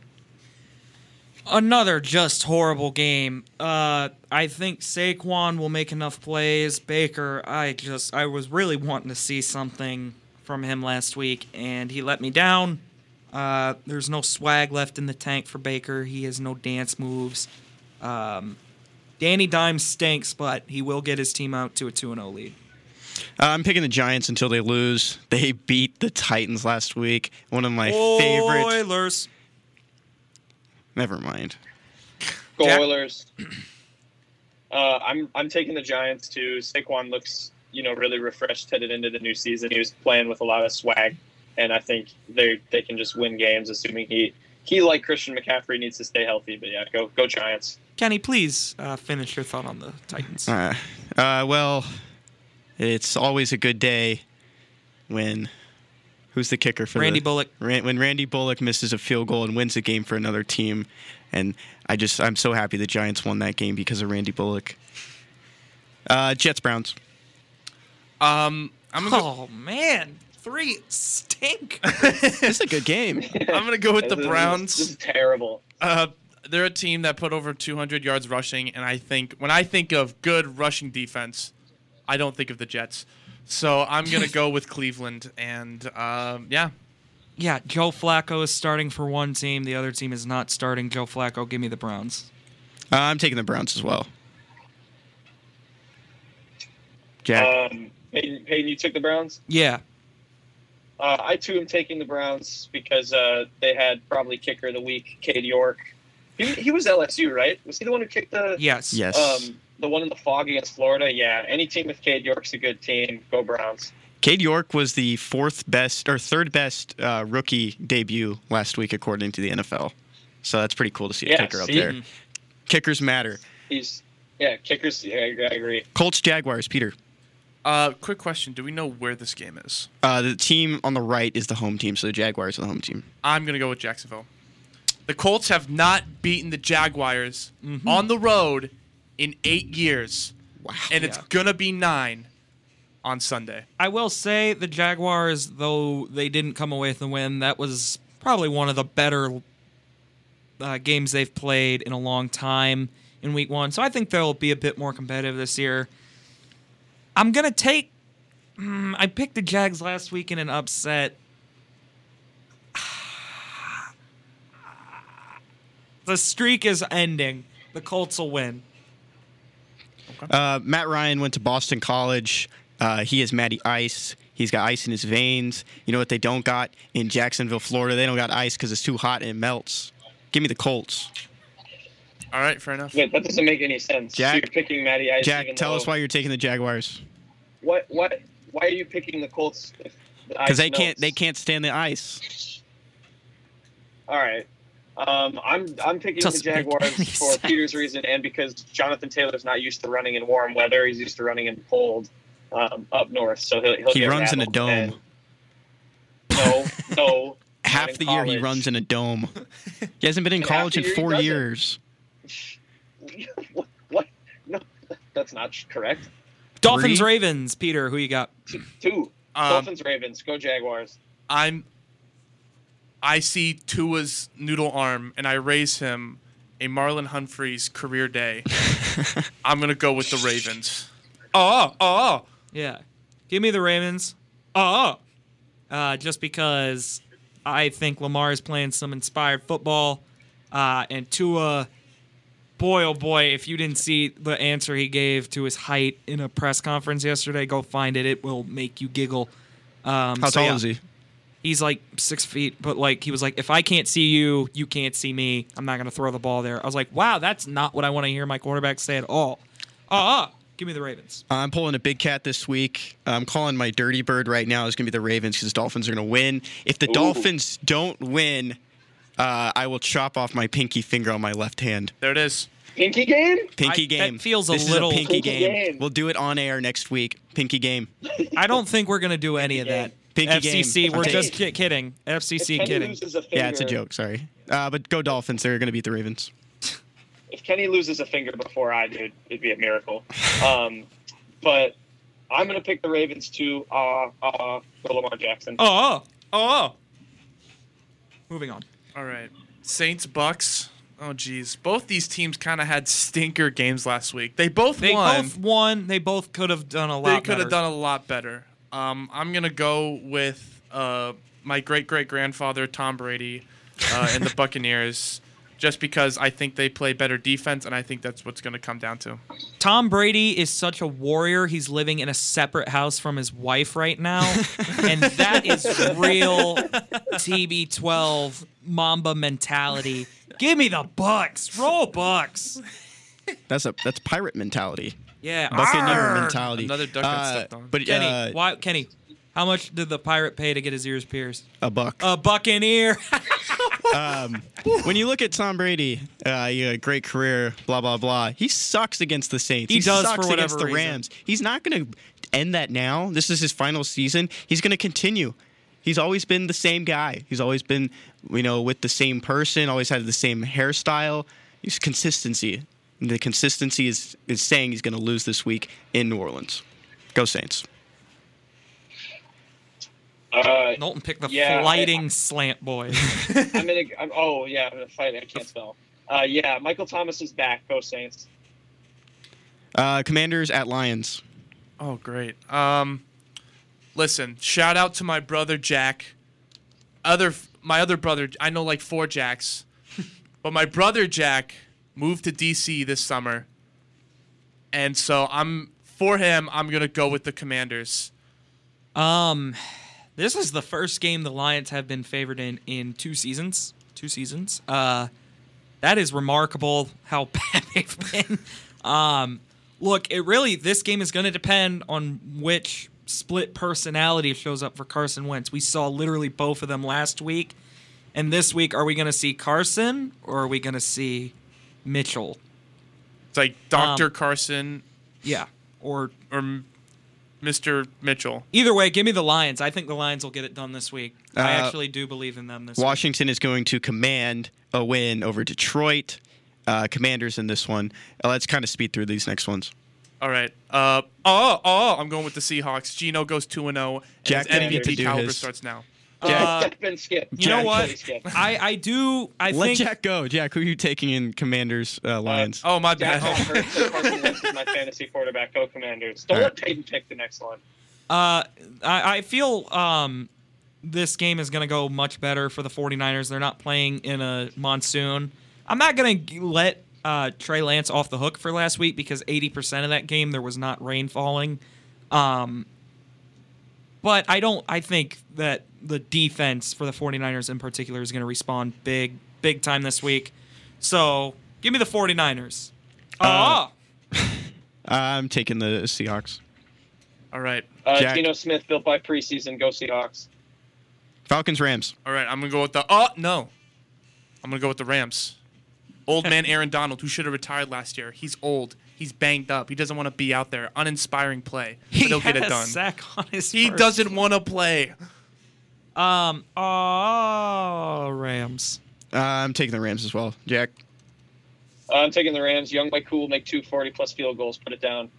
Another just horrible game. Uh, I think Saquon will make enough plays. Baker, I just I was really wanting to see something from him last week, and he let me down. Uh, there's no swag left in the tank for Baker. He has no dance moves. Um, Danny Dimes stinks, but he will get his team out to a 2 0 lead. Uh, I'm picking the Giants until they lose. They beat the Titans last week. One of my favorite. Oilers. Never mind. Go Jack- Oilers. Uh, I'm I'm taking the Giants too. Saquon looks you know really refreshed headed into the new season. He was playing with a lot of swag, and I think they they can just win games, assuming he he like Christian McCaffrey needs to stay healthy. But yeah, go go Giants. Kenny, please uh, finish your thought on the Titans. Uh, uh, well, it's always a good day when. Who's the kicker for Randy the, Bullock. Ran, when Randy Bullock misses a field goal and wins a game for another team, and I just I'm so happy the Giants won that game because of Randy Bullock. Uh, Jets Browns. Um, I'm gonna go, Oh, man. Three stink. This is a good game. I'm gonna go with the This is- Browns. This is terrible. Uh, they're a team that put over 200 yards rushing, and I think when I think of good rushing defense, I don't think of the Jets. So I'm gonna go with Cleveland, and um, yeah, yeah, Joe Flacco is starting for one team. The other team is not starting. Joe Flacco, give me the Browns. Uh, I'm taking the Browns as well. Jack. Um, Peyton, Peyton, you took the Browns. Yeah. Uh, I too am taking the Browns because uh, they had probably kicker of the week, Cade York. He, he was LSU, right? Was he the one who kicked the Yes. yes. um, the one in the fog against Florida? Yeah, any team with Cade York's a good team. Go Browns. Cade York was the fourth best or third best uh, rookie debut last week, according to the NFL. So that's pretty cool to see a Yeah, kicker up see? there. Kickers matter. He's yeah, kickers. Yeah, I I agree. Colts Jaguars, Peter. uh, quick question: Do we know where this game is? Uh, the team on the right is the home team, so the Jaguars are the home team. I'm gonna go with Jacksonville. The Colts have not beaten the Jaguars on the road in eight years, Wow. and it's gonna be nine on Sunday. I will say the Jaguars, though they didn't come away with the win, that was probably one of the better uh, games they've played in a long time in week one. So I think they'll be a bit more competitive this year. I'm going to take. Mm, I picked the Jags last week in an upset. The streak is ending. The Colts will win. Uh, Matt Ryan went to Boston College. Uh, he is Matty Ice. He's got ice in his veins. You know what they don't got in Jacksonville, Florida? They don't got ice because it's too hot and it melts. Give me the Colts. All right, fair enough. Wait, that doesn't make any sense. Jack- so you're picking Matty Ice. Jack, tell though- us why you're taking the Jaguars. What what? Why are you picking the Colts? if the ice Because they can't they can't stand the ice. All right. Um, I'm I'm picking the Doesn't make any Jaguars for sense. Peter's reason and because Jonathan Taylor's not used to running in warm weather. He's used to running in cold um, up north. So he'll, he'll He get runs in a dome. And- No, no. Half in the year he runs in a dome. He hasn't been in And college in four doesn't. years. what, what? No, that's not correct. Dolphins, Three? Ravens. Peter, who you got? Two. Um, Dolphins, Ravens. Go Jaguars. I'm. I see Tua's noodle arm, and I raise him a Marlon Humphrey's career day. I'm gonna go with the Ravens. Oh, oh, Yeah. Give me the Ravens. Oh. Uh, just because I think Lamar is playing some inspired football. Uh, and Tua, boy, oh boy, if you didn't see the answer he gave to his height in a press conference yesterday, go find it. It will make you giggle. Um, How so tall yeah, is he? He's like six feet, but like he was like, if I can't see you, you can't see me. I'm not gonna throw the ball there. I was like, wow, that's not what I want to hear my quarterback say at all. Uh, uh give me the Ravens. I'm pulling a big cat this week. I'm calling my dirty bird right now is going to be the Ravens because the Dolphins are going to win. If the Ooh. Dolphins don't win, uh, I will chop off my pinky finger on my left hand. there it is. Pinky game? Pinky I- that game. feels a this little- is a pinky, Pinky game. game. We'll do it on air next week. Pinky game. I don't think we're gonna do any of that. Pinky FCC, game. we're Okay. just ki- kidding. FCC If Kenny kidding. loses a finger, Yeah, it's a joke. Sorry. Uh, but go Dolphins. They're going to beat the Ravens. If Kenny loses a finger before I do, it'd be a miracle. Um, but I'm going to pick the Ravens too. Uh, uh, go Lamar Jackson. Oh, oh. Moving on. All right, Saints Bucks. Oh geez, both these teams kind of had stinker games last week. They both They won. both won. They both could have done a lot. they could have done a lot better. Um, I'm gonna go with uh, my great great grandfather Tom Brady uh, and the Buccaneers, just because I think they play better defense, and I think that's what's going to come down to. Tom Brady is such a warrior. He's living in a separate house from his wife right now. and that is real TB12 Mamba mentality. Give me the bucks. Roll bucks. That's a that's pirate mentality. Yeah. Buccaneer mentality. Another duck got Uh, stepped on. But Kenny, uh, why Kenny, how much did the pirate pay to get his ears pierced? a buck. A buccaneer. when you look at Tom Brady, uh, yeah, great career, blah blah blah. He sucks against the Saints. He does sucks for against whatever the reason. Rams. He's not going to end that now. This is his final season. He's going to continue. He's always been the same guy. He's always been, you know, with the same person. Always had the same hairstyle. He's consistency. And the consistency is is saying he's going to lose this week in New Orleans. Go Saints. Uh, Knowlton picked the Yeah, I- slant boy. I'm in. A, I'm, oh yeah, I'm in a fight. I can't spell. Uh, yeah, Michael Thomas is back. Go Saints. Uh, commanders at Lions. Oh, great. Um, listen, shout out to my brother Jack. Other, my other brother, I know like four Jacks, but my brother Jack moved to DC this summer, and so I'm for him. I'm gonna go with the Commanders. Um, this is the first game the Lions have been favored in in two seasons. Two seasons. Uh, that is remarkable how bad they've been. Um, look, it really this game is to depend on which split personality shows up for Carson Wentz. We saw literally both of them last week, and this week are we going to see Carson or are we going to see Mitchell? It's like Doctor Um, Carson Yeah, or or Mr. Mitchell. either way, give me the Lions. I think the Lions will get it done this week. I Uh, actually do believe in them this week. Washington is going to command a win over Detroit. Uh, commanders in this one. Uh, let's kind of speed through these next ones. All right. Uh oh oh. I'm going with the Seahawks. Geno goes two and zero. Jack and didn't his get to MVP do caliber his. starts now. Uh, Step and skip. You know what? Skip. I, I do. I Let think Jack go. Jack, who are you taking in Commanders uh, Lions? Oh my Jack bad. hurt, so Carson Wentz is my fantasy quarterback. Go Commanders. Don't All let Peyton pick the next one. uh, I, I feel um, this game is going to go much better for the 49ers. They're not playing in a monsoon. I'm not going to let uh, Trey Lance off the hook for last week because 80% of that game there was not rain falling. Um, but I don't. I think that the defense for the 49ers in particular is going to respond big, big time this week. So give me the 49ers. Uh, Ah. I'm taking the Seahawks. All right. Uh, Jack. Geno Smith built by preseason. Go Seahawks. Falcons Rams. All right. I'm gonna go with the. Oh no. I'm gonna go with the Rams. Old man Aaron Donald, who should have retired last year. He's old. He's banged up. He doesn't want to be out there. Uninspiring play. But He he'll had get it done. sack on his. He first- doesn't want to play. Um. Oh, Rams. Uh, I'm taking the Rams as well. Jack. Uh, I'm taking the Rams. Younghoe Koo make 240 plus field goals. Put it down.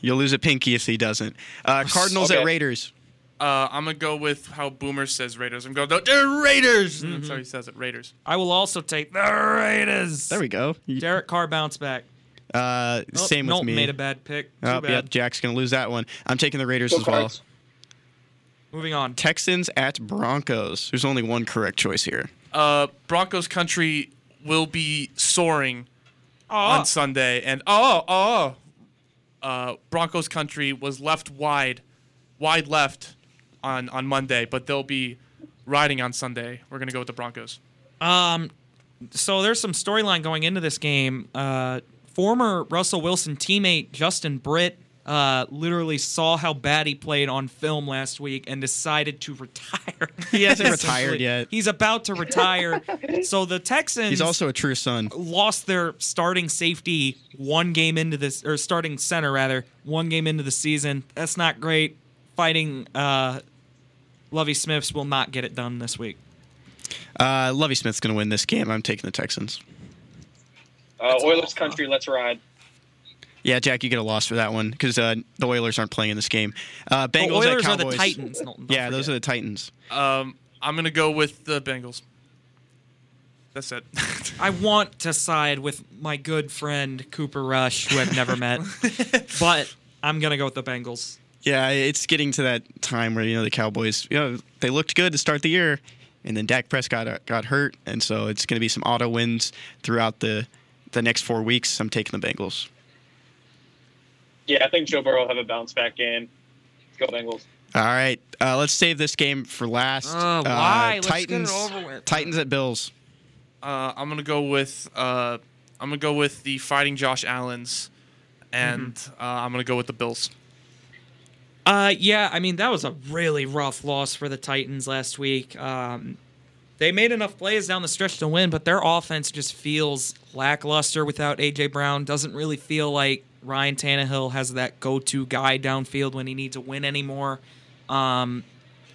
You'll lose a pinky if he doesn't. Uh, Cardinals Okay. at Raiders. Uh, I'm gonna go with how Boomer says Raiders. I'm going. to They're Raiders. Mm-hmm. That's how he says it. Raiders. I will also take the Raiders. There we go. You- Derek Carr bounce back. Uh, Oh, same with Knowlton me. made a bad pick. Too Oh, bad. yep, Jack's gonna lose that one. I'm taking the Raiders Go as well. Cards. Moving on. Texans at Broncos. There's only one correct choice here. Uh, Broncos country will be soaring Oh, on Sunday, and oh oh, uh, Broncos country was left wide, wide left, on on Monday, but they'll be riding on Sunday. We're gonna go with the Broncos. Um, so there's some storyline going into this game. Uh, former Russell Wilson teammate Justin Britt uh, literally saw how bad he played on film last week and decided to retire. He hasn't retired yet. He's about to retire. so the Texans He's also a true son. lost their starting safety one game into this or starting center rather one game into the season. That's not great. Fighting uh, Lovie Smiths will not get it done this week. Uh, Lovie Smith's gonna win this game. I'm taking the Texans. Uh, Oilers country. Let's ride. Yeah, Jack, you get a loss for that one because uh, the Oilers aren't playing in this game. Uh, The Bengals Oilers at are the Cowboys. Titans. Knowlton, don't Yeah, those are the Titans. Um, I'm gonna go with the Bengals. That's it. I want to side with my good friend Cooper Rush, who I've never met, but I'm gonna go with the Bengals. Yeah, it's getting to that time where you know the Cowboys. You know they looked good to start the year, and then Dak Prescott got, got hurt, and so it's going to be some auto wins throughout the the next four weeks. I'm taking the Bengals. Yeah, I think Joe Burrow will have a bounce back game. Go Bengals. All right, uh, let's save this game for last. Uh, Uh, why? Let's get it Titans, over with. Titans at Bills. Uh, I'm gonna go with uh, I'm gonna go with the Fighting Josh Allen's, and uh, I'm gonna go with the Bills. Uh, yeah, I mean that was a really rough loss for the Titans last week. Um, they made enough plays down the stretch to win, but their offense just feels lackluster without AJ Brown. Doesn't really feel like Ryan Tannehill has that go-to guy downfield when he needs to win anymore. Um,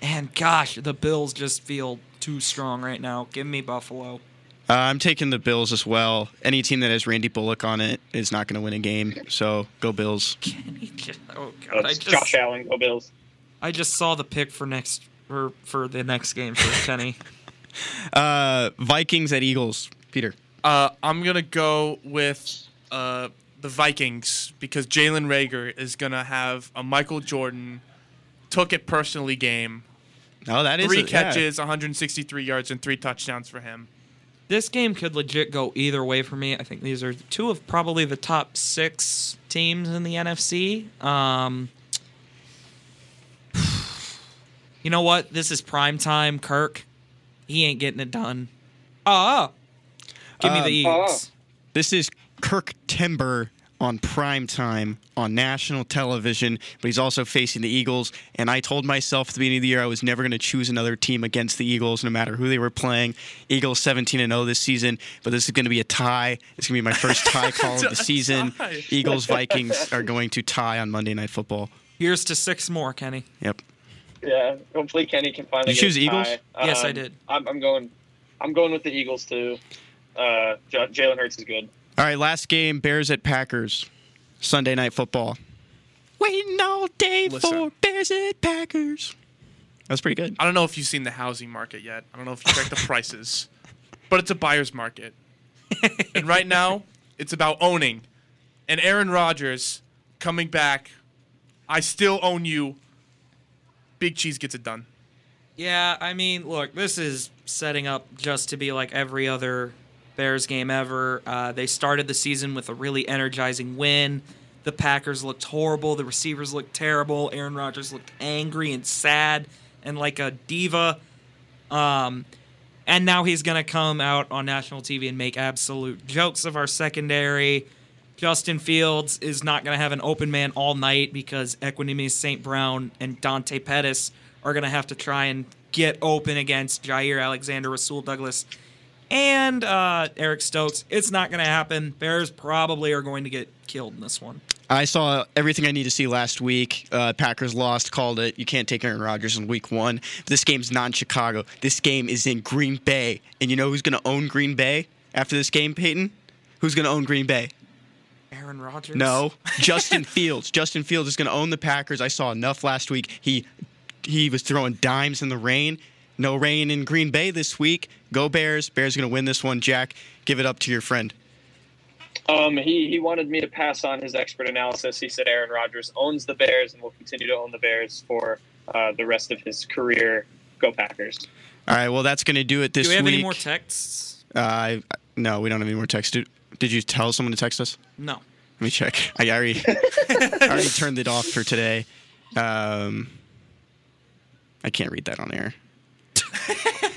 and gosh, the Bills just feel too strong right now. Give me Buffalo. Uh, I'm taking the Bills as well. Any team that has Randy Bullock on it is not going to win a game, so go Bills. Kenny just, oh god, I just, Josh Allen. Go Bills. I just saw the pick for next for for the next game for Kenny. Uh, Vikings at Eagles. Peter. Uh, I'm gonna go with uh, the Vikings because Jalen Reagor is gonna have a Michael Jordan took it personally game. Oh, that is Three a- yeah. catches, 163 yards, and three touchdowns for him. this game could legit go either way for me. I think these are two of probably the top six teams in the NFC. Um, you know what? This is prime time. Kirk, he ain't getting it done. Ah, give me the Um, Eagles. This is Kirk Timber on prime time on national television, but he's also facing the Eagles. And I told myself at the beginning of the year I was never going to choose another team against the Eagles, no matter who they were playing. Eagles 17 and 0 this season, but this is going to be a tie. It's going to be my first tie call of the season. Eagles Vikings are going to tie on Monday Night Football. Here's to six more, Kenny. Yep. Yeah, hopefully Kenny can finally. Did you get choose a Eagles? tie. Yes, I Um, did. I'm, I'm going. I'm going with the Eagles too. Uh, J- Jalen Hurts is good. All right, last game Bears at Packers. Sunday Night Football. Waiting all day Listen. for Bears at Packers. That's pretty good. I don't know if you've seen the housing market yet. I don't know if you checked the prices, but it's a buyer's market. and right now, it's about owning. And Aaron Rodgers coming back. I still own you. Big Cheese gets it done. Yeah, I mean, look, this is setting up just to be like every other Bears game ever. Uh, they started the season with a really energizing win. The Packers looked horrible. The receivers looked terrible. Aaron Rodgers looked angry and sad and like a diva. Um, and now he's going to come out on national TV and make absolute jokes of our secondary. Justin Fields is not going to have an open man all night because Equanimeous St. Brown and Dante Pettis are going to have to try and get open against Jaire Alexander, Rasul Douglas, and uh, Eric Stokes. It's not going to happen. Bears probably are going to get killed in this one. I saw everything I need to see last week. Uh, Packers lost, called it. You can't take Aaron Rodgers in week one. This game's not in Chicago. This game is in Green Bay. And you know who's going to own Green Bay after this game, Peyton? Who's going to own Green Bay? Aaron Rodgers? No, Justin Fields. Justin Fields is going to own the Packers. I saw enough last week. He he was throwing dimes in the rain. No rain in Green Bay this week. Go Bears. Bears going to win this one. Jack, give it up to your friend. Um, he he wanted me to pass on his expert analysis. He said Aaron Rodgers owns the Bears and will continue to own the Bears for uh, the rest of his career. Go Packers. All right, well that's going to do it this week. Do we have week. any more texts? Uh, I, no, we don't have any more texts. Did, did you tell someone to text us? No. Let me check. I already, I already turned it off for today. Um, I can't read that on air.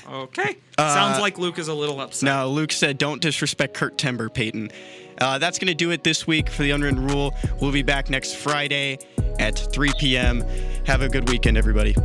Okay. Uh, Sounds like Luke is a little upset. No, Luke said, "Don't disrespect Kurt Timber, Peyton." Uh, that's going to do it this week for the Unwritten Rule. We'll be back next Friday at 3 p.m. Have a good weekend, everybody.